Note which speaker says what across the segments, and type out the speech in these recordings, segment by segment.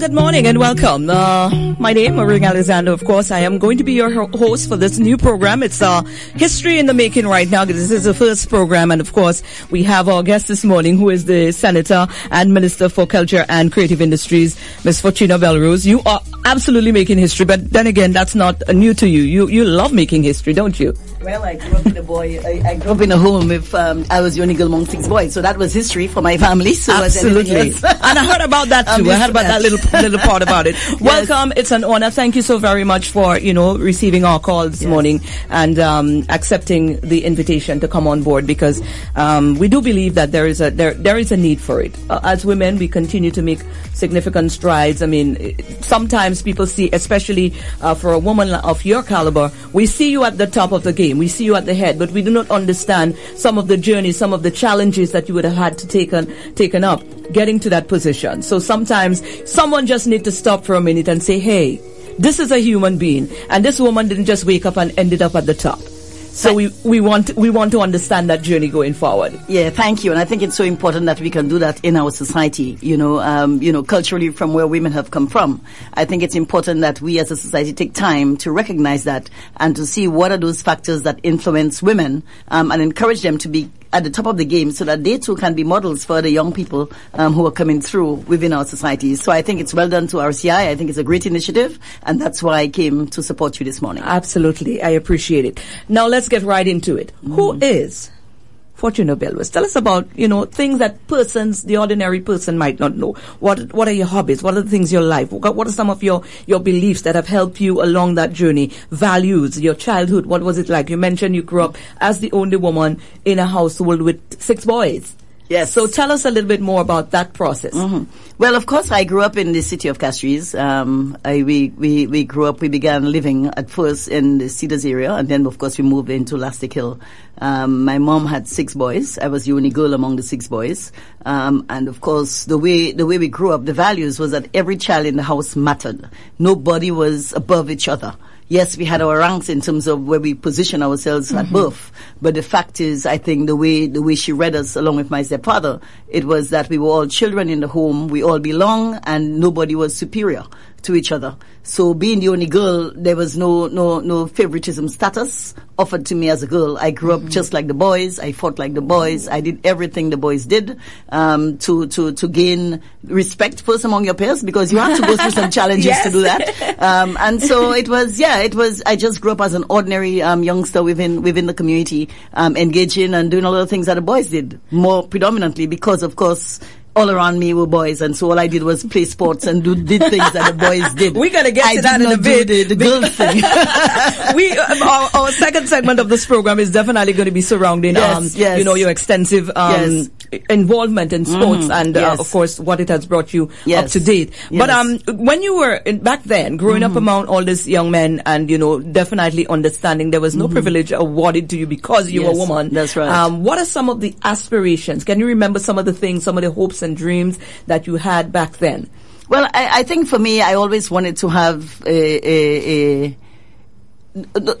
Speaker 1: good morning and welcome. Uh, my name, Maring Alexander. Of course, I am going to be your ho- host for this new program. It's uh, History in the Making right now. This is the first program. And of course, we have our guest this morning, who is the Senator and Minister for Culture and Creative Industries, Ms. Fortuna Belrose. You are absolutely making history, but then again, that's not new to you. You, you love making history, don't you?
Speaker 2: Well, I grew up in a boy. I, I grew up in a home with. Um, I was the only girl among six boys, so that was history for my family. So
Speaker 1: absolutely, and I heard about that too. I heard about that little little part about it. yes. Welcome. It's an honor. Thank you so very much for you know receiving our call this yes. morning and um, accepting the invitation to come on board because um, we do believe that there is a there there is a need for it. Uh, as women, we continue to make significant strides. I mean, sometimes people see, especially uh, for a woman of your caliber, we see you at the top of the game. We see you at the head, but we do not understand some of the journeys, some of the challenges that you would have had to take on, taken up getting to that position. So sometimes someone just need to stop for a minute and say, hey, this is a human being. And this woman didn't just wake up and ended up at the top. So we, we want we want to understand that journey going forward.
Speaker 2: Yeah, thank you. And I think it's so important that we can do that in our society. You know, um, you know, culturally from where women have come from. I think it's important that we as a society take time to recognize that and to see what are those factors that influence women um, and encourage them to be at the top of the game so that they too can be models for the young people um, who are coming through within our societies. So I think it's well done to RCI. I think it's a great initiative, and that's why I came to support you this morning.
Speaker 1: Absolutely. I appreciate it. Now let's get right into it. Mm. Who is Fortuna Belrose. Tell us about, you know, things that persons, the ordinary person might not know. What, what are your hobbies? What are the things in your life? What are some of your, your beliefs that have helped you along that journey? Values, your childhood, what was it like? You mentioned you grew up as the only woman in a household with six boys.
Speaker 2: Yes.
Speaker 1: So tell us a little bit more about that process.
Speaker 2: Mm-hmm. Well, of course, I grew up in the city of Castries. Um, I, we, we, we grew up, we began living at first in the Cedars area, and then, of course, we moved into Lastic Hill. Um, my mom had six boys. I was the only girl among the six boys. Um, and of course, the way, the way we grew up, the values was that every child in the house mattered. Nobody was above each other yes, we had our ranks in terms of where we position ourselves mm-hmm. at birth. But the fact is, I think the way, the way she read us along with my stepfather, it was that we were all children in the home, we all belong, and nobody was superior to each other. So being the only girl, there was no, no, no favoritism status offered to me as a girl. I grew up mm-hmm. just like the boys. I fought like the boys. I did everything the boys did, um, to, to, to gain respect first among your peers because you have to go through some challenges yes. to do that. Um, and so it was, yeah, it was, I just grew up as an ordinary, um, youngster within, within the community, um, engaging and doing a lot of things that the boys did more predominantly because of course, all around me were boys, and so all I did was play sports and do did things that the boys did.
Speaker 1: We gotta get
Speaker 2: I
Speaker 1: to that in a bit.
Speaker 2: The, the girl thing.
Speaker 1: we um, our, our, second segment of this program is definitely going to be surrounding,
Speaker 2: yes, um, yes.
Speaker 1: you know, your extensive um, yes. involvement in sports mm, and uh, of course what it has brought you up to date. But um, when you were in, back then, growing mm-hmm. up among all these young men, and you know, definitely understanding there was no mm-hmm. privilege awarded to you because you were a woman.
Speaker 2: That's right.
Speaker 1: Um, what are some of the aspirations? Can you remember some of the things, some of the hopes and dreams that you had back then?
Speaker 2: Well, I, I think for me, I always wanted to have a, a, a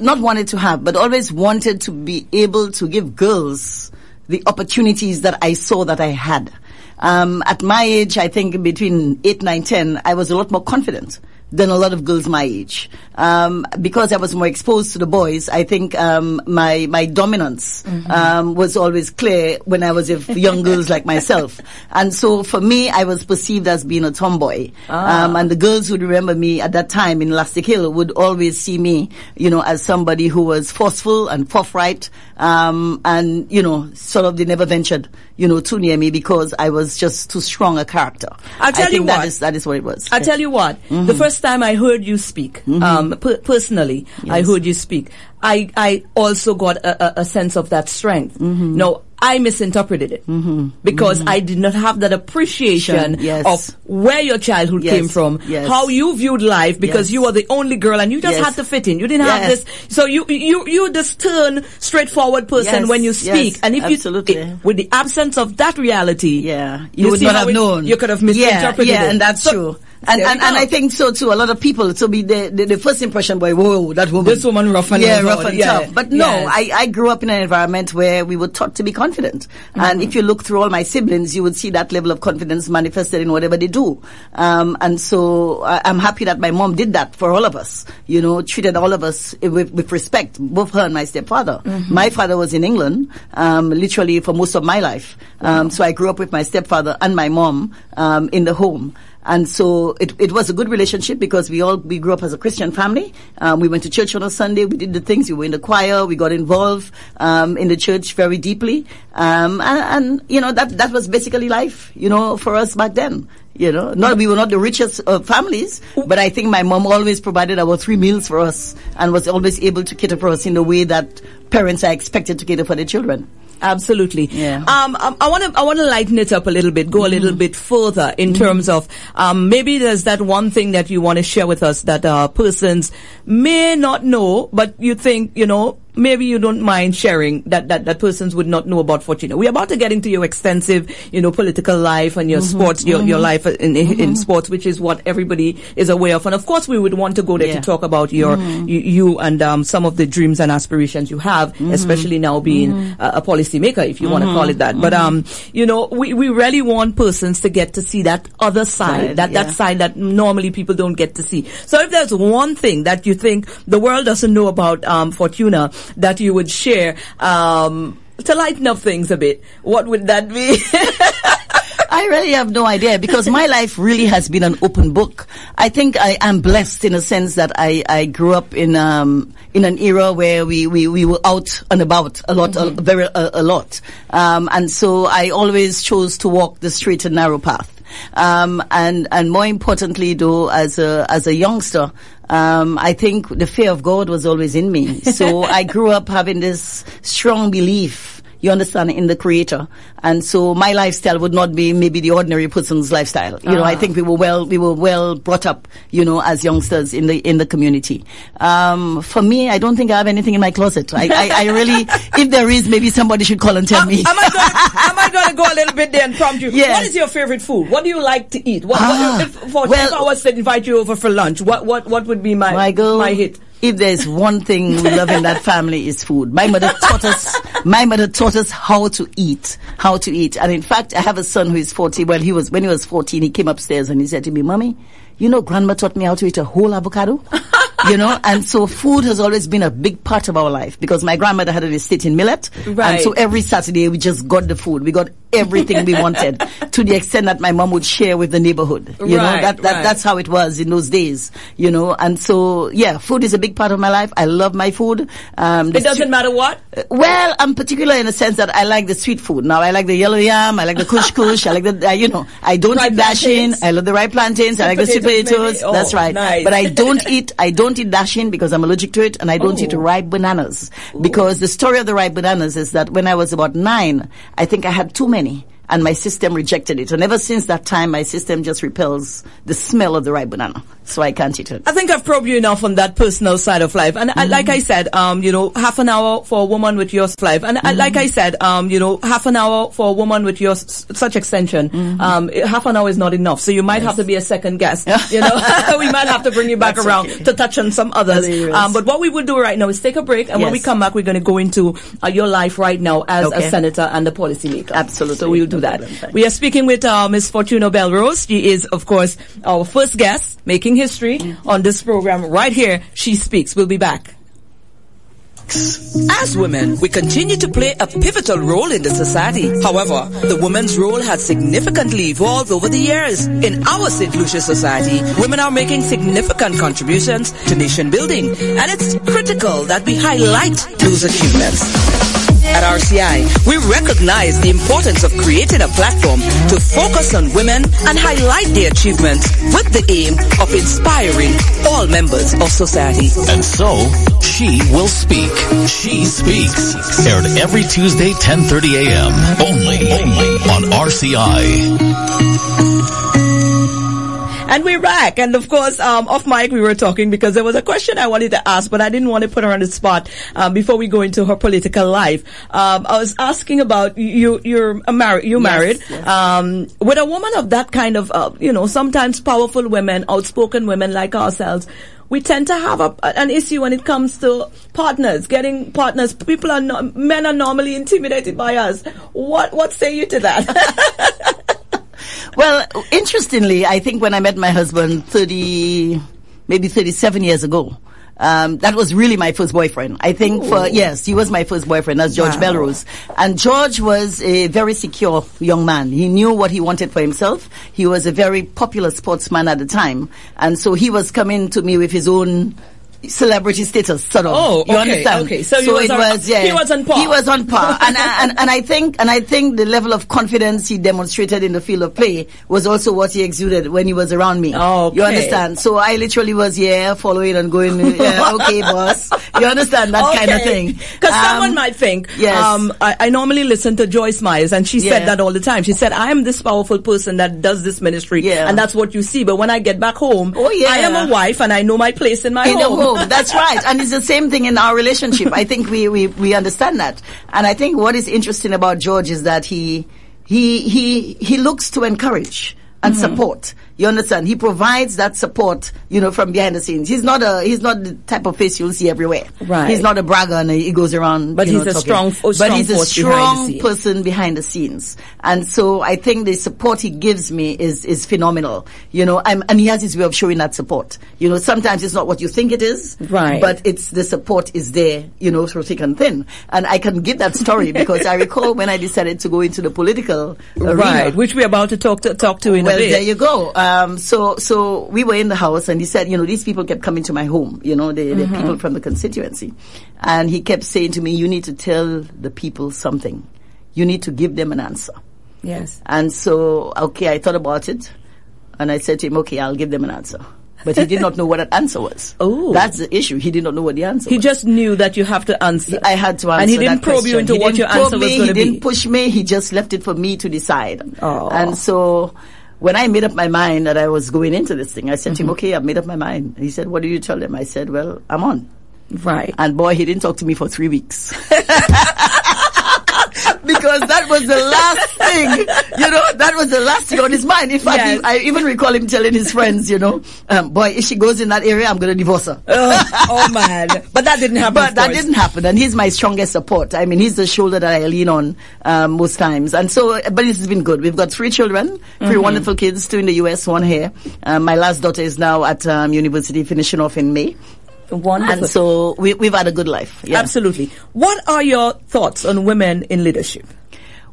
Speaker 2: not wanted to have, but always wanted to be able to give girls the opportunities that I saw that I had. Um, at my age, I think between 8, 9, 10, I was a lot more confident than a lot of girls my age. Um, because I was more exposed to the boys, I think um, my my dominance mm-hmm. um, was always clear when I was with young girls like myself. And so for me, I was perceived as being a tomboy. Ah. Um, and the girls who remember me at that time in Lastic Hill would always see me, you know, as somebody who was forceful and forthright. Um, and, you know, sort of they never ventured, you know, too near me because I was just too strong a character.
Speaker 1: I'll tell you what.
Speaker 2: That is, that is what it was.
Speaker 1: I'll tell you what. Mm-hmm. The first time I heard you speak, mm-hmm. um, per- personally, yes. I heard you speak. I, I also got a, a, a sense of that strength. Mm-hmm. No, I misinterpreted it mm-hmm. because mm-hmm. I did not have that appreciation
Speaker 2: yes.
Speaker 1: of where your childhood
Speaker 2: yes.
Speaker 1: came from,
Speaker 2: yes.
Speaker 1: how you viewed life because you were the only girl and you just had to fit in. You didn't have this, so you you you just turn straightforward person when you speak, and if
Speaker 2: Absolutely.
Speaker 1: you it, with the absence of that reality,
Speaker 2: yeah,
Speaker 1: you,
Speaker 2: you would not have
Speaker 1: it,
Speaker 2: known.
Speaker 1: You could have misinterpreted
Speaker 2: yeah, yeah,
Speaker 1: it.
Speaker 2: and that's
Speaker 1: so,
Speaker 2: true. And, and, and, I think so too. A lot of people, so be the, the, the first impression by, whoa, that woman.
Speaker 1: This woman rough and
Speaker 2: Yeah, rough and yeah. tough. But no, yes. I, I grew up in an environment where we were taught to be confident. Mm-hmm. And if you look through all my siblings, you would see that level of confidence manifested in whatever they do. Um, and so I, am happy that my mom did that for all of us, you know, treated all of us with, with respect, both her and my stepfather. Mm-hmm. My father was in England, um, literally for most of my life. Um, mm-hmm. so I grew up with my stepfather and my mom, um, in the home. And so it, it was a good relationship because we all, we grew up as a Christian family. Um, we went to church on a Sunday. We did the things. We were in the choir. We got involved, um, in the church very deeply. Um, and, and, you know, that, that was basically life, you know, for us back then. You know, not, we were not the richest of families, but I think my mom always provided our three meals for us and was always able to cater for us in the way that parents are expected to cater for their children.
Speaker 1: Absolutely. Yeah. Um, um I want to I want to lighten it up a little bit, go a little mm-hmm. bit further in mm-hmm. terms of um, maybe there's that one thing that you want to share with us that uh, persons may not know, but you think you know maybe you don't mind sharing that, that, that persons would not know about Fortuna. We're about to get into your extensive, you know, political life and your mm-hmm, sports, your, mm-hmm. your life in, in, mm-hmm. in, sports, which is what everybody is aware of. And of course, we would want to go there yeah. to talk about your, mm-hmm. you, you, and, um, some of the dreams and aspirations you have, mm-hmm. especially now being mm-hmm. a, policymaker, if you want to call it that. But, um, you know, we, we really want persons to get to see that other side, side that, yeah. that side that normally people don't get to see. So if there's one thing that you think the world doesn't know about, um, Fortuna, that you would share um, to lighten up things a bit, what would that be?
Speaker 2: I really have no idea because my life really has been an open book. I think I am blessed in a sense that I, I grew up in um, in an era where we, we, we were out and about a lot, mm-hmm. a, very a, a lot, um, and so I always chose to walk the straight and narrow path. Um, and and more importantly, though, as a as a youngster, um, I think the fear of God was always in me. So I grew up having this strong belief you understand, in the creator. And so my lifestyle would not be maybe the ordinary person's lifestyle. You uh-huh. know, I ah. think we were well, we were well brought up, you know, as youngsters in the, in the community. Um, for me, I don't think I have anything in my closet. I, I, I really, if there is, maybe somebody should call and tell uh, me.
Speaker 1: Am I gonna, gonna go a little bit there and prompt you? Yes. What is your favorite food? What do you like to eat? What, ah, what if, for well, I was to invite you over for lunch, what, what, what would be my, my, my hit?
Speaker 2: if there's one thing we love in that family is food. My mother taught us, my mother taught us how to eat, how to eat. And in fact, I have a son who is 40. Well, he was, when he was 14, he came upstairs and he said to me, mommy, you know, grandma taught me how to eat a whole avocado. you know, and so food has always been a big part of our life because my grandmother had an estate in Millet. Right. And so every Saturday we just got the food. We got everything we wanted to the extent that my mom would share with the neighborhood. You right, know, that, that right. that's how it was in those days, you know, and so yeah, food is a big part of my life. I love my food.
Speaker 1: Um, it doesn't matter what?
Speaker 2: Well, I'm particular in the sense that I like the sweet food. Now I like the yellow yam, I like the kush kush, I like the, uh, you know, I don't eat dasheen. I love the ripe plantains, I like the sweet potatoes. Oh, that's right. Nice. But I don't eat, I don't eat dasheen because I'm allergic to it and I don't eat ripe bananas Ooh. because the story of the ripe bananas is that when I was about nine, I think I had too many many and my system rejected it. And ever since that time, my system just repels the smell of the ripe banana. So I can't eat it.
Speaker 1: I think I've probed you enough on that personal side of life. And mm-hmm. I, like I said, um, you know, half an hour for a woman with your life. And mm-hmm. I, like I said, um, you know, half an hour for a woman with your s- such extension, mm-hmm. um, half an hour is not enough. So you might yes. have to be a second guest. you know, we might have to bring you back That's around okay. to touch on some others. Um, but what we will do right now is take a break. And yes. when we come back, we're going to go into uh, your life right now as okay. a senator and a policymaker.
Speaker 2: Absolutely.
Speaker 1: So we'll do that. We are speaking with uh, Ms. Fortuna Belrose. She is, of course, our first guest making history mm-hmm. on this program right here. She speaks. We'll be back. As women, we continue to play a pivotal role in the society. However, the woman's role has significantly evolved over the years. In our St. Lucia society, women are making significant contributions to nation building, and it's critical that we highlight those achievements. At RCI, we recognize the importance of creating a platform to focus on women and highlight their achievements with the aim of inspiring all members of society.
Speaker 3: And so, she will speak. She speaks. Aired every Tuesday, 10.30 a.m. Only, only on RCI.
Speaker 1: And we're back. And of course, um, off mic, we were talking because there was a question I wanted to ask, but I didn't want to put her on the spot um, before we go into her political life. Um, I was asking about you. You're married. You're yes, married. Yes. Um, with a woman of that kind of, uh, you know, sometimes powerful women, outspoken women like ourselves we tend to have a, an issue when it comes to partners, getting partners. People are not, men are normally intimidated by us. What, what say you to that?
Speaker 2: well, interestingly, I think when I met my husband 30, maybe 37 years ago, um, that was really my first boyfriend. I think Ooh. for, yes, he was my first boyfriend. That's George wow. Belrose. And George was a very secure young man. He knew what he wanted for himself. He was a very popular sportsman at the time. And so he was coming to me with his own celebrity status, sort of.
Speaker 1: Oh,
Speaker 2: okay,
Speaker 1: you understand? Okay,
Speaker 2: so, so was it on, was yeah,
Speaker 1: he was on par.
Speaker 2: He was on par, and, and and I think and I think the level of confidence he demonstrated in the field of play was also what he exuded when he was around me.
Speaker 1: Oh, okay.
Speaker 2: you understand? So I literally was yeah, following and going, yeah, okay, boss. You understand that okay. kind of thing?
Speaker 1: Because um, someone might think, yes. Um, I, I, normally listen to Joyce Myers, and she yeah. said that all the time. She said, "I am this powerful person that does this ministry, yeah. and that's what you see." But when I get back home, oh yeah, I am a wife, and I know my place in my
Speaker 2: in
Speaker 1: home.
Speaker 2: Home. That's right and it's the same thing in our relationship. I think we, we, we understand that. And I think what is interesting about George is that he, he, he, he looks to encourage and mm-hmm. support. You understand? He provides that support, you know, from behind the scenes. He's not a, he's not the type of face you'll see everywhere.
Speaker 1: Right.
Speaker 2: He's not a bragger and he goes around.
Speaker 1: But he's
Speaker 2: know,
Speaker 1: a
Speaker 2: talking.
Speaker 1: strong, strong,
Speaker 2: but he's a strong
Speaker 1: behind
Speaker 2: person behind the scenes. And so I think the support he gives me is, is phenomenal. You know, I'm, and he has his way of showing that support. You know, sometimes it's not what you think it is.
Speaker 1: Right.
Speaker 2: But it's, the support is there, you know, through thick and thin. And I can give that story because I recall when I decided to go into the political arena.
Speaker 1: Right. Which we're about to talk to, talk to in
Speaker 2: well,
Speaker 1: a bit.
Speaker 2: Well, there you go. Uh, Um, so, so we were in the house and he said, you know, these people kept coming to my home, you know, the, mm-hmm. people from the constituency. And he kept saying to me, you need to tell the people something. You need to give them an answer.
Speaker 1: Yes.
Speaker 2: And so, okay, I thought about it and I said to him, okay, I'll give them an answer. But he did not know what that answer was.
Speaker 1: Oh.
Speaker 2: That's the issue. He did not know what the answer was.
Speaker 1: he
Speaker 2: was.
Speaker 1: just knew that you have to answer.
Speaker 2: I had to answer
Speaker 1: And he didn't probe
Speaker 2: question.
Speaker 1: you into
Speaker 2: he
Speaker 1: what your answer
Speaker 2: me,
Speaker 1: was going to be.
Speaker 2: He didn't push me. He just left it for me to decide.
Speaker 1: Oh.
Speaker 2: And so when I made up my mind that I was going into this thing, I said mm-hmm. to him, mm-hmm. okay, I've made up my mind. he said, what do you tell them? I said, well, I'm on.
Speaker 1: Right.
Speaker 2: And boy, he didn't talk to me for three weeks. because that was the last thing, you know, that was the last thing on his mind. In fact, yes. I even recall him telling his friends, you know, um, boy, if she goes in that area, I'm going to divorce her.
Speaker 1: Oh, oh, man. But that didn't happen.
Speaker 2: But that didn't happen. And he's my strongest support. I mean, he's the shoulder that I lean on, um, most times. And so, but it's been good. We've got three children, 3 mm-hmm. wonderful kids, two in the US, one here. Um, my last daughter is now at, um, university finishing off in May.
Speaker 1: Wonderful.
Speaker 2: And so we, have had a good life. Yeah.
Speaker 1: Absolutely. What are your thoughts on women in leadership?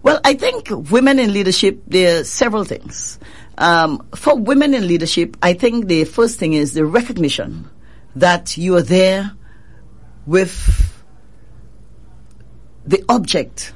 Speaker 2: Well, I think women in leadership, there are several things. Um, for women in leadership, I think the first thing is the recognition that you are there with the object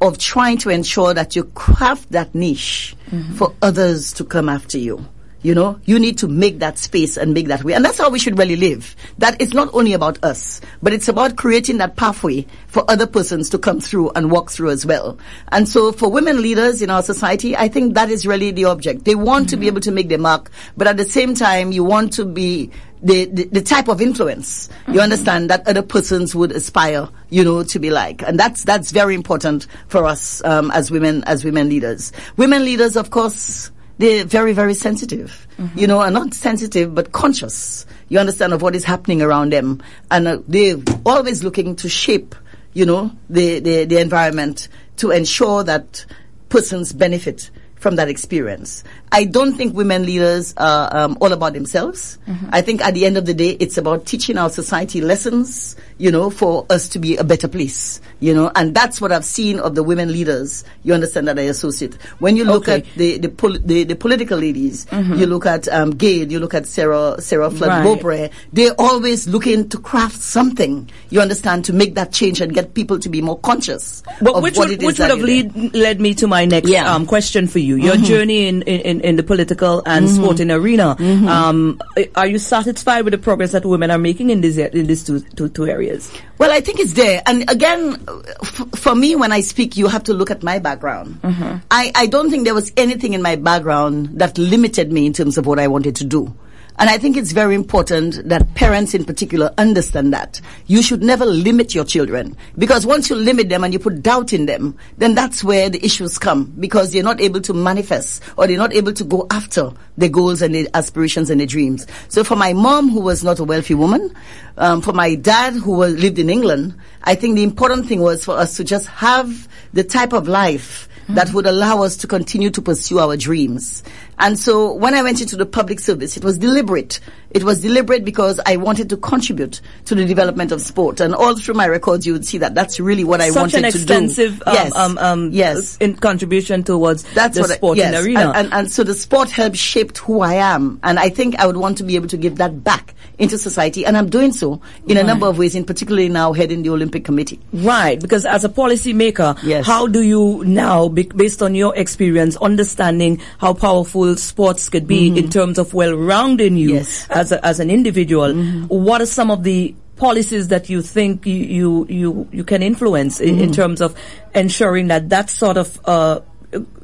Speaker 2: of trying to ensure that you craft that niche mm-hmm. for others to come after you. You know, you need to make that space and make that way. And that's how we should really live. That it's not only about us, but it's about creating that pathway for other persons to come through and walk through as well. And so for women leaders in our society, I think that is really the object. They want mm-hmm. to be able to make their mark, but at the same time, you want to be the, the, the, type of influence mm-hmm. you understand that other persons would aspire you know to be like and that's that's very important for us um, as women as women leaders women leaders of course they're very, very sensitive. Mm-hmm. You know, and not sensitive, but conscious. You understand of what is happening around them. And uh, they're always looking to shape, you know, the, the, the environment to ensure that persons benefit from that experience. I don't think women leaders are um, all about themselves. Mm-hmm. I think at the end of the day, it's about teaching our society lessons, you know, for us to be a better place, you know, and that's what I've seen of the women leaders. You understand that I associate. When you look okay. at the the, pol- the, the, political ladies, mm-hmm. you look at um, Gade, you look at Sarah Sarah Flood right. They're always looking to craft something. You understand to make that change and get people to be more conscious.
Speaker 1: But which would, which would have lead, led me to my next yeah. um, question for you. Your mm-hmm. journey in, in, in the political and mm-hmm. sporting arena. Mm-hmm. Um, are you satisfied with the progress that women are making in these in these two, two, two areas?
Speaker 2: Well, I think it's there. And again, f- for me, when I speak, you have to look at my background. Mm-hmm. I, I don't think there was anything in my background that limited me in terms of what I wanted to do. And I think it's very important that parents in particular understand that. You should never limit your children because once you limit them and you put doubt in them, then that's where the issues come because they're not able to manifest or they're not able to go after their goals and their aspirations and their dreams. So for my mom, who was not a wealthy woman, um, for my dad, who was, lived in England, I think the important thing was for us to just have the type of life that would allow us to continue to pursue our dreams. And so when I went into the public service, it was deliberate. It was deliberate because I wanted to contribute to the development of sport. And all through my records, you would see that that's really what I
Speaker 1: Such
Speaker 2: wanted
Speaker 1: to do.
Speaker 2: Such
Speaker 1: an extensive, um, yes. Um, um, yes. in contribution towards that's the sporting yes. arena.
Speaker 2: And, and, and so the sport helped shape who I am. And I think I would want to be able to give that back into society. And I'm doing so in right. a number of ways, in particularly now heading the Olympic Committee.
Speaker 1: Right. Because as a policymaker, yes. how do you now, based on your experience, understanding how powerful sports could be mm-hmm. in terms of well-rounding you yes. as, a, as an individual, mm-hmm. what are some of the policies that you think you you you, you can influence in, mm-hmm. in, terms of ensuring that that sort of uh,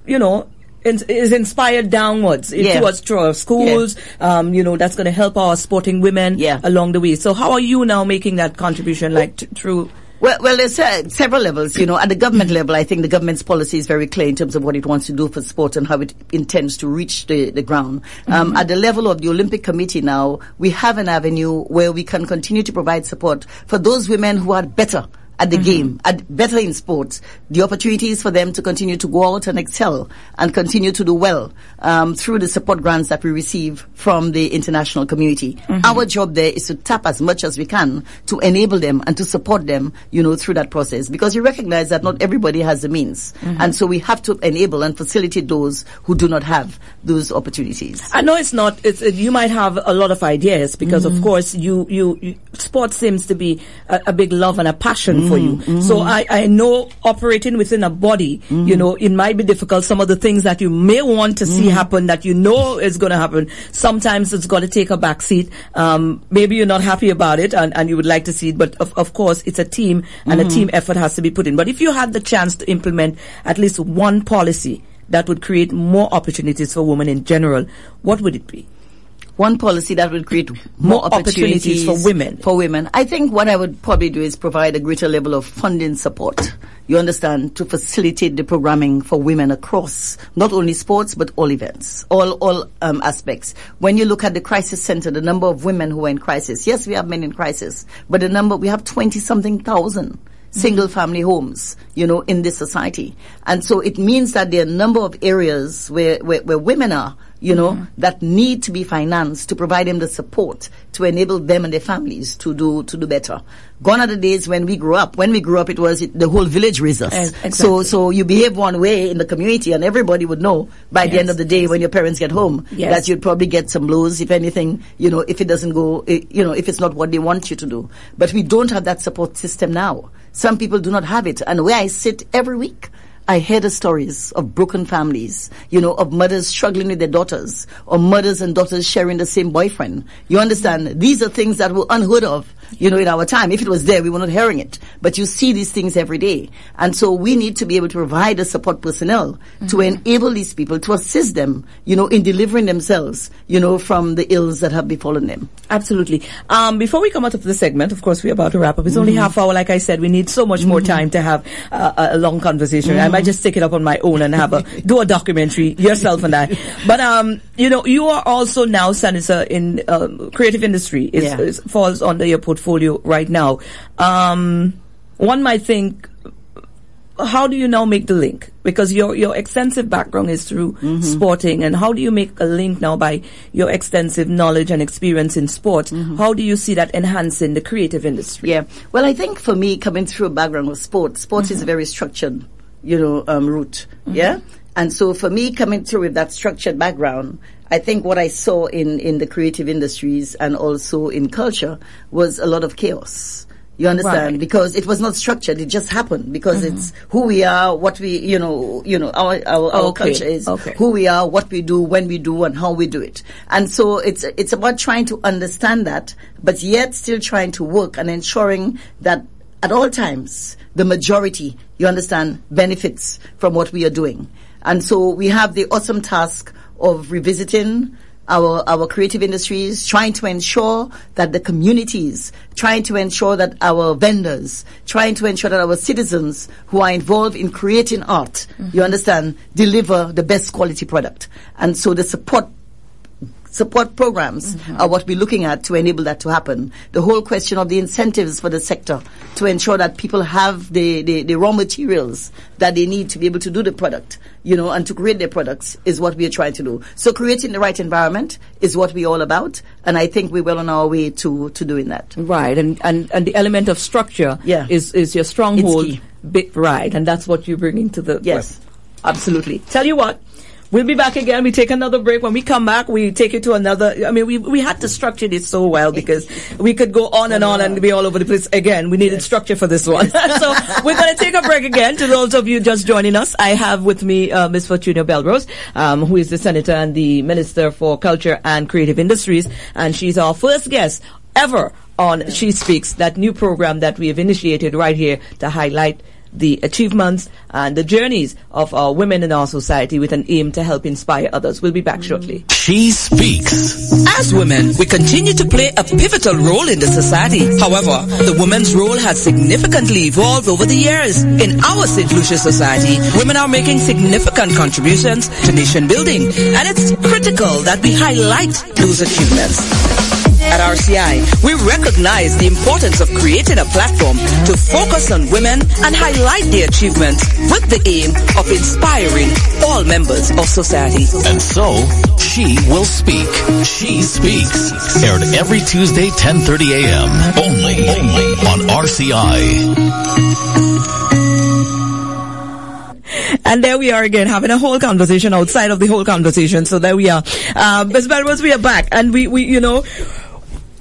Speaker 1: you know is inspired downwards yeah. towards schools. Yeah. Um, you know, that's going to help our sporting women yeah. along the way. So how are you now making that contribution, like t- through?
Speaker 2: Well, well, there's uh, several levels. You know, at the government level, I think the government's policy is very clear in terms of what it wants to do for sport and how it intends to reach the, the ground. Um, mm-hmm. At the level of the Olympic Committee now, we have an avenue where we can continue to provide support for those women who are better at the mm-hmm. game, at better in sports, the opportunities for them to continue to go out and excel and continue to do well um, through the support grants that we receive from the international community. Mm-hmm. Our job there is to tap as much as we can to enable them and to support them, you know, through that process because we recognize that not everybody has the means, mm-hmm. and so we have to enable and facilitate those who do not have those opportunities.
Speaker 1: I know it's not. It's, it, you might have a lot of ideas because, of mm-hmm. course, you, you, you sports seems to be a, a, big love and a passion for you. Mm-hmm. So I, I know operating within a body, mm-hmm. you know, it might be difficult. Some of the things that you may want to see mm-hmm. happen that you know is going to happen, sometimes it's got to take a back seat. Um, maybe you're not happy about it and, and you would like to see it, but of, of course it's a team and a team effort has to be put in. But if you had the chance to implement at least one policy that would create more opportunities for women in general, what would it be?
Speaker 2: One policy that would create more, more opportunities, opportunities,
Speaker 1: for women.
Speaker 2: For women. I think what I would probably do is provide a greater level of funding support. You understand, to facilitate the programming for women across not only sports but all events, all all um, aspects. When you look at the crisis center, the number of women who are in crisis. Yes, we have men in crisis, but the number we have twenty something thousand single family homes, you know, in this society. And so it means that there are a number of areas where, where, where women are you know, mm-hmm. that need to be financed to provide them the support to enable them and their families to do to do better. Gone are the days when we grew up. When we grew up, it was the whole village raised us. Exactly. So, so you behave one way in the community, and everybody would know by yes. the end of the day when your parents get home yes. that you'd probably get some blows, if anything. You know, if it doesn't go, eh, you know, if it's not what they want you to do. But we don't have that support system now. Some people do not have it, and where I sit every week I hear the stories of broken families, you know, of mothers struggling with their daughters, or mothers and daughters sharing the same boyfriend. You understand? These are things that were unheard of, you know, in our time. If it was there, we were not hearing it. But you see these things every day. And so we need to be able to provide the support personnel mm-hmm. to enable these people, to assist them, you know, in delivering themselves, you know, from the ills that have befallen them.
Speaker 1: Absolutely. Um, before we come out of the segment, of course, we're about to wrap up. It's mm-hmm. only half hour. Like I said, we need so much more mm-hmm. time to have uh, a long conversation. I might just take it up on my own and have a do a documentary yourself and I. But um, you know, you are also now senator in uh, creative industry. Is, yeah. falls under your portfolio right now. Um, one might think how do you now make the link? Because your your extensive background is through mm-hmm. sporting, and how do you make a link now by your extensive knowledge and experience in sport? Mm-hmm. How do you see that enhancing the creative industry?
Speaker 2: Yeah, well, I think for me, coming through a background of sports, sports mm-hmm. is a very structured, you know, um, route. Mm-hmm. Yeah, and so for me, coming through with that structured background, I think what I saw in in the creative industries and also in culture was a lot of chaos You understand? Right. Because it was not structured; it just happened because mm-hmm. it's who we are, what we, you know, you know, our our, our okay. culture is okay. who we are, what we do, when we do, and how we do it. And so it's it's about trying to understand that, but yet still trying to work and ensuring that at all times the majority, you understand, benefits from what we are doing. And so we have the awesome task of revisiting our, our creative industries, trying to ensure that the communities, trying to ensure that our vendors, trying to ensure that our citizens who are involved in creating art, mm-hmm. you understand, deliver the best quality product. And so the support support programs mm-hmm. are what we're looking at to enable that to happen. The whole question of the incentives for the sector to ensure that people have the, the, the, raw materials that they need to be able to do the product, you know, and to create their products is what we are trying to do. So creating the right environment is what we're all about. And I think we're well on our way to, to doing that.
Speaker 1: Right. And, and, and the element of structure yeah. is, is your stronghold. Bit, right. And that's what you're bringing to the.
Speaker 2: Yes.
Speaker 1: Absolutely. Tell you what, We'll be back again. We take another break. When we come back, we take it to another. I mean, we we had to structure this so well because we could go on and on and be all over the place. Again, we needed yes. structure for this one. so we're going to take a break again. To those of you just joining us, I have with me uh, Ms. Fortuna Belrose, um, who is the senator and the minister for culture and creative industries, and she's our first guest ever on She Speaks, that new program that we have initiated right here to highlight the achievements and the journeys of our women in our society with an aim to help inspire others. We'll be back shortly.
Speaker 3: She speaks.
Speaker 4: As women, we continue to play a pivotal role in the society. However, the women's role has significantly evolved over the years. In our St. Lucia society, women are making significant contributions to nation building, and it's critical that we highlight those achievements. At RCI, we recognize the importance of creating a platform to focus on women and highlight their achievements with the aim of inspiring all members of society.
Speaker 3: And so, she will speak. She speaks. Aired every Tuesday, 10:30 a.m. Only, only on RCI.
Speaker 1: And there we are again, having a whole conversation outside of the whole conversation. So there we are. Um, Ms. Belrose, we are back. And we, we, you know,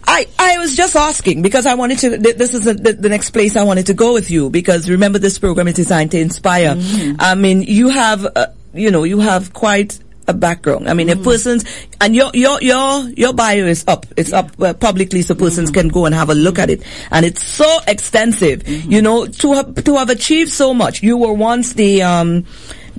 Speaker 1: I, I was just asking because I wanted to, this is the, the, next place I wanted to go with you because remember this program is designed to inspire. Mm-hmm. I mean, you have, uh, you know, you have quite a background. I mean, mm-hmm. if persons, and your, your, your, your bio is up, it's yeah. up uh, publicly so persons mm-hmm. can go and have a look at it. And it's so extensive, mm-hmm. you know, to have, to have achieved so much. You were once the, um,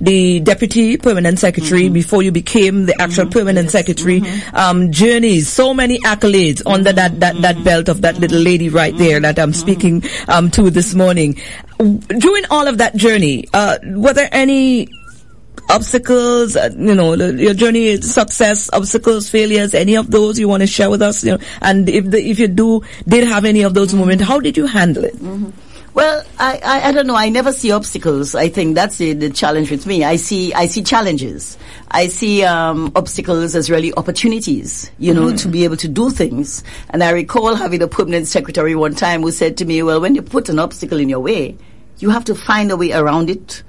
Speaker 1: the deputy permanent secretary mm-hmm. before you became the actual mm-hmm. permanent yes. secretary. Mm-hmm. Um, journeys, so many accolades under that, that, that belt of that little lady right there that I'm speaking um, to this morning. During all of that journey, uh, were there any obstacles, uh, you know, your journey, success, obstacles, failures, any of those you want to share with us? You know, and if the, if you do, did have any of those moments, how did you handle it?
Speaker 2: Well, I, I, I, don't know. I never see obstacles. I think that's the, the challenge with me. I see I see challenges. I see um, obstacles as really opportunities, you know, mm. to be able to do things. And I recall having a permanent secretary one time who said to me, "Well, when you put an obstacle in your way, you have to find a way around it,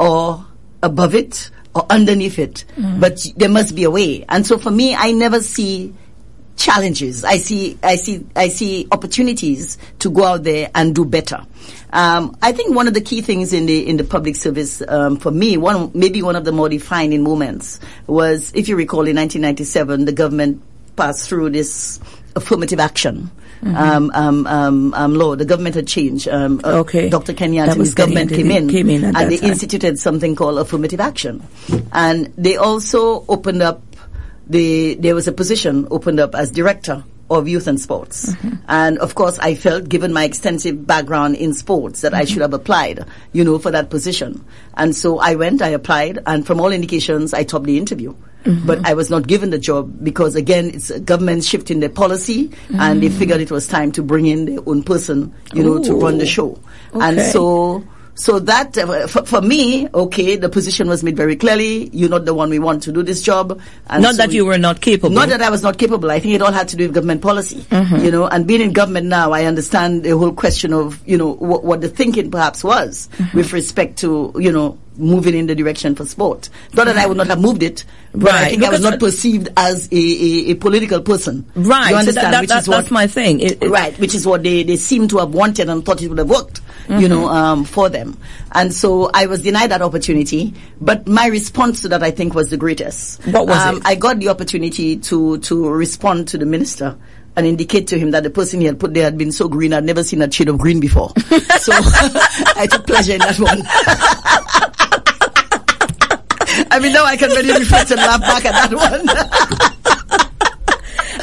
Speaker 2: or above it, or underneath it. Mm. But there must be a way." And so for me, I never see challenges. I see, I see, I see opportunities to go out there and do better. Um, I think one of the key things in the in the public service um, for me, one maybe one of the more defining moments was, if you recall, in 1997, the government passed through this affirmative action. Mm-hmm. Um, um, um, um law. The government had changed. Um,
Speaker 1: uh, okay.
Speaker 2: Dr. Kenny Anthony's government came in, came in and they time. instituted something called affirmative action. And they also opened up the, there was a position opened up as director of youth and sports. Mm-hmm. And of course, I felt, given my extensive background in sports, that mm-hmm. I should have applied, you know, for that position. And so I went, I applied, and from all indications, I topped the interview. Mm-hmm. But I was not given the job because again, it's a government shifting their policy and they mm. figured it was time to bring in their own person, you know, to run the show. Okay. And so, So that, uh, for, for, me, okay, the position was made very clearly. You're not the one we want to do this job.
Speaker 1: And not so that you were not capable.
Speaker 2: Not that I was not capable. I think it all had to do with government policy. Mm-hmm. You know, and being in government now, I understand the whole question of, you know, what, what the thinking perhaps was mm-hmm. with respect to, you know, moving in the direction for sport. Not that I would not have moved it, but right. I think because I was not perceived as a, a, a political person.
Speaker 1: Right. You understand? So that, that, which that, is what, that's my thing.
Speaker 2: It, it, right. Which is what they, they seem to have wanted and thought it would have worked, mm-hmm. you know, um, for them. And so I was denied that opportunity. But my response to that, I think, was the greatest.
Speaker 1: What was um, it?
Speaker 2: I got the opportunity to, to respond to the minister and indicate to him that the person he had put there had been so green, I'd never seen a shade of green before. so I took pleasure in that one. I mean, now I can really reflect and laugh back at that one.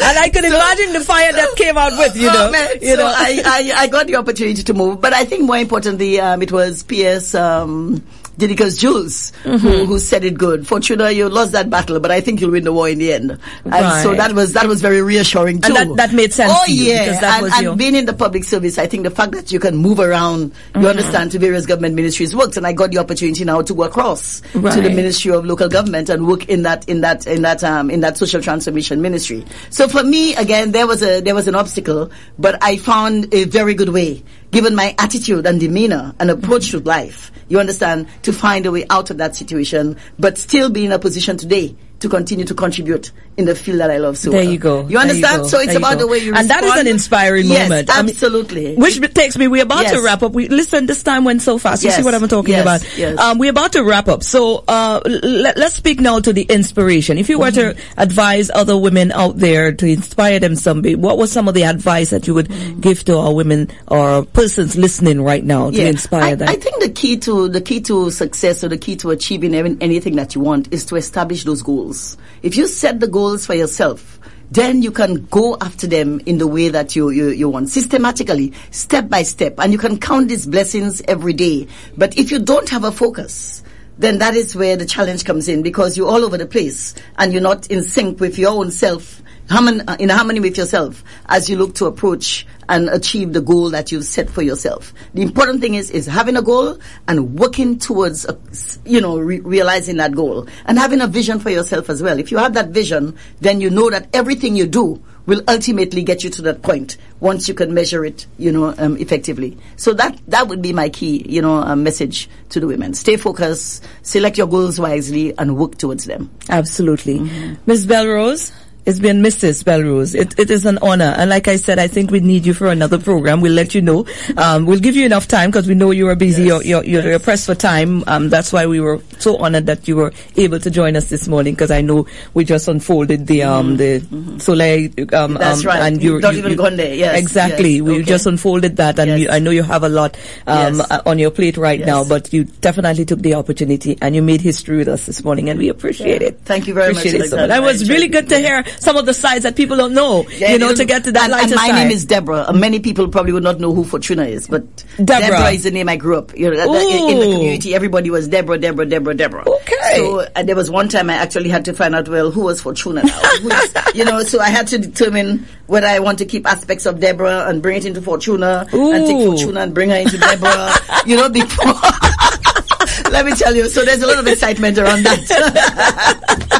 Speaker 1: And I can so, imagine the fire that came out with, you oh, know.
Speaker 2: Man,
Speaker 1: you
Speaker 2: so know. I, I, I got the opportunity to move, but I think more importantly, um, it was PS, um, Didacus Jules mm-hmm. who, who said it good. Fortuna, you lost that battle, but I think you'll win the war in the end. And right. so that was that was very reassuring too.
Speaker 1: And that, that made sense.
Speaker 2: Oh yeah, and, and your... being in the public service, I think the fact that you can move around, mm-hmm. you understand, to various government ministries works. And I got the opportunity now to go across right. to the Ministry of Local Government and work in that in that in that um in that social transformation ministry. So for me, again, there was a there was an obstacle, but I found a very good way given my attitude and demeanor and approach to life, you understand, to find a way out of that situation, but still be in a position today to continue to contribute in the field that I love so
Speaker 1: There well. you go.
Speaker 2: You understand?
Speaker 1: You
Speaker 2: so it's about the way you
Speaker 1: And
Speaker 2: respond.
Speaker 1: that is an inspiring
Speaker 2: yes,
Speaker 1: moment.
Speaker 2: absolutely.
Speaker 1: I mean, which takes me, we're about yes. to wrap up. We Listen, this time went so fast. You yes. see what I'm talking about?
Speaker 2: Yes.
Speaker 1: Um, we're about to wrap up. So, uh, let, us speak now to the inspiration. If you were mm-hmm. to advise other women out there to inspire them someday, what was some of the advice that you would mm-hmm. give to our women or persons listening right now to inspire
Speaker 2: I,
Speaker 1: them?
Speaker 2: I think the key to, the key to success or the key to achieving anything that you want is to establish those goals. If you set the goals for yourself, then you can go after them in the way that you, you, you want, systematically, step by step, and you can count these blessings every day. But if you don't have a focus, then that is where the challenge comes in because you're all over the place and you're not in sync with your own self uh, in harmony with yourself as you look to approach and achieve the goal that you've set for yourself. The important thing is, is having a goal and working towards, a, you know, re- realizing that goal and having a vision for yourself as well. If you have that vision, then you know that everything you do will ultimately get you to that point once you can measure it, you know, um, effectively. So that that would be my key, you know, uh, message to the women: stay focused, select your goals wisely, and work towards them.
Speaker 1: Absolutely, mm-hmm. Ms. Belrose. It's been Mrs. Belrose. It, it is an honor. And like I said, I think we need you for another program. We'll let you know. Um, we'll give you enough time because we know you are busy. Yes, you're, you're, you're, pressed for time. Um, that's why we were so honored that you were able to join us this morning because I know we just unfolded the, um, mm-hmm. the mm-hmm. Soleil, um,
Speaker 2: that's
Speaker 1: um,
Speaker 2: right.
Speaker 1: And
Speaker 2: you, not you, even you, gone there. Yes.
Speaker 1: Exactly.
Speaker 2: Yes.
Speaker 1: We
Speaker 2: okay.
Speaker 1: just unfolded that and you, I know you have a lot, um, on your plate right now, but you definitely took the opportunity and you made history with us this morning and we appreciate yeah. it.
Speaker 2: Thank you very
Speaker 1: appreciate
Speaker 2: much.
Speaker 1: It so That was really good to hear some of the sides that people don't know, yeah, you know, to get to that
Speaker 2: and,
Speaker 1: lighter
Speaker 2: and my
Speaker 1: side.
Speaker 2: name is Deborah. many people probably would not know who Fortuna is, but
Speaker 1: Deborah,
Speaker 2: Deborah is the name I grew up. You know, in, in, the community, everybody was Deborah, Deborah, Deborah, Deborah.
Speaker 1: Okay.
Speaker 2: So and there was one time I actually had to find out, well, who was Fortuna now? you know, so I had to determine whether I want to keep aspects of Deborah and bring it into Fortuna
Speaker 1: Ooh.
Speaker 2: and take Fortuna and bring her into Deborah. you know, before. Let me tell you. So there's a lot of excitement around that.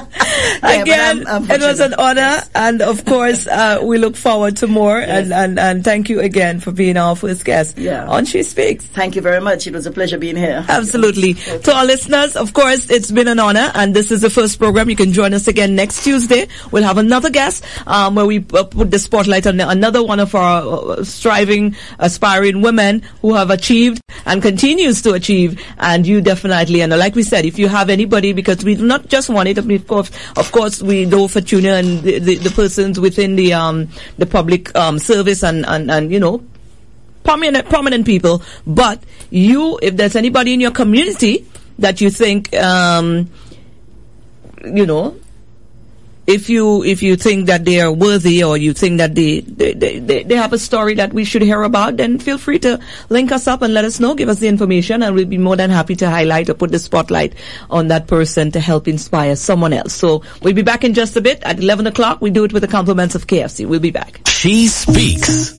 Speaker 1: Again, I'm, I'm it was an honor, yes. and of course, uh, we look forward to more. Yes. And, and and thank you again for being our first guest
Speaker 2: yeah.
Speaker 1: on She Speaks.
Speaker 2: Thank you very much. It was a pleasure being here.
Speaker 1: Absolutely. Okay. To our listeners, of course, it's been an honor, and this is the first program. You can join us again next Tuesday. We'll have another guest um, where we uh, put the spotlight on another one of our uh, striving, aspiring women who have achieved and continues to achieve. And you definitely, and like we said, if you have anybody, because we do not just want it, of course, of course, we know Fortuna and the, the, the persons within the um, the public um, service and, and, and you know prominent prominent people. But you, if there's anybody in your community that you think um, you know if you if you think that they are worthy or you think that they, they, they, they have a story that we should hear about, then feel free to link us up and let us know. Give us the information, and we'll be more than happy to highlight or put the spotlight on that person to help inspire someone else. So we'll be back in just a bit at 11 o'clock. We do it with the compliments of KFC. We'll be back.
Speaker 3: She speaks.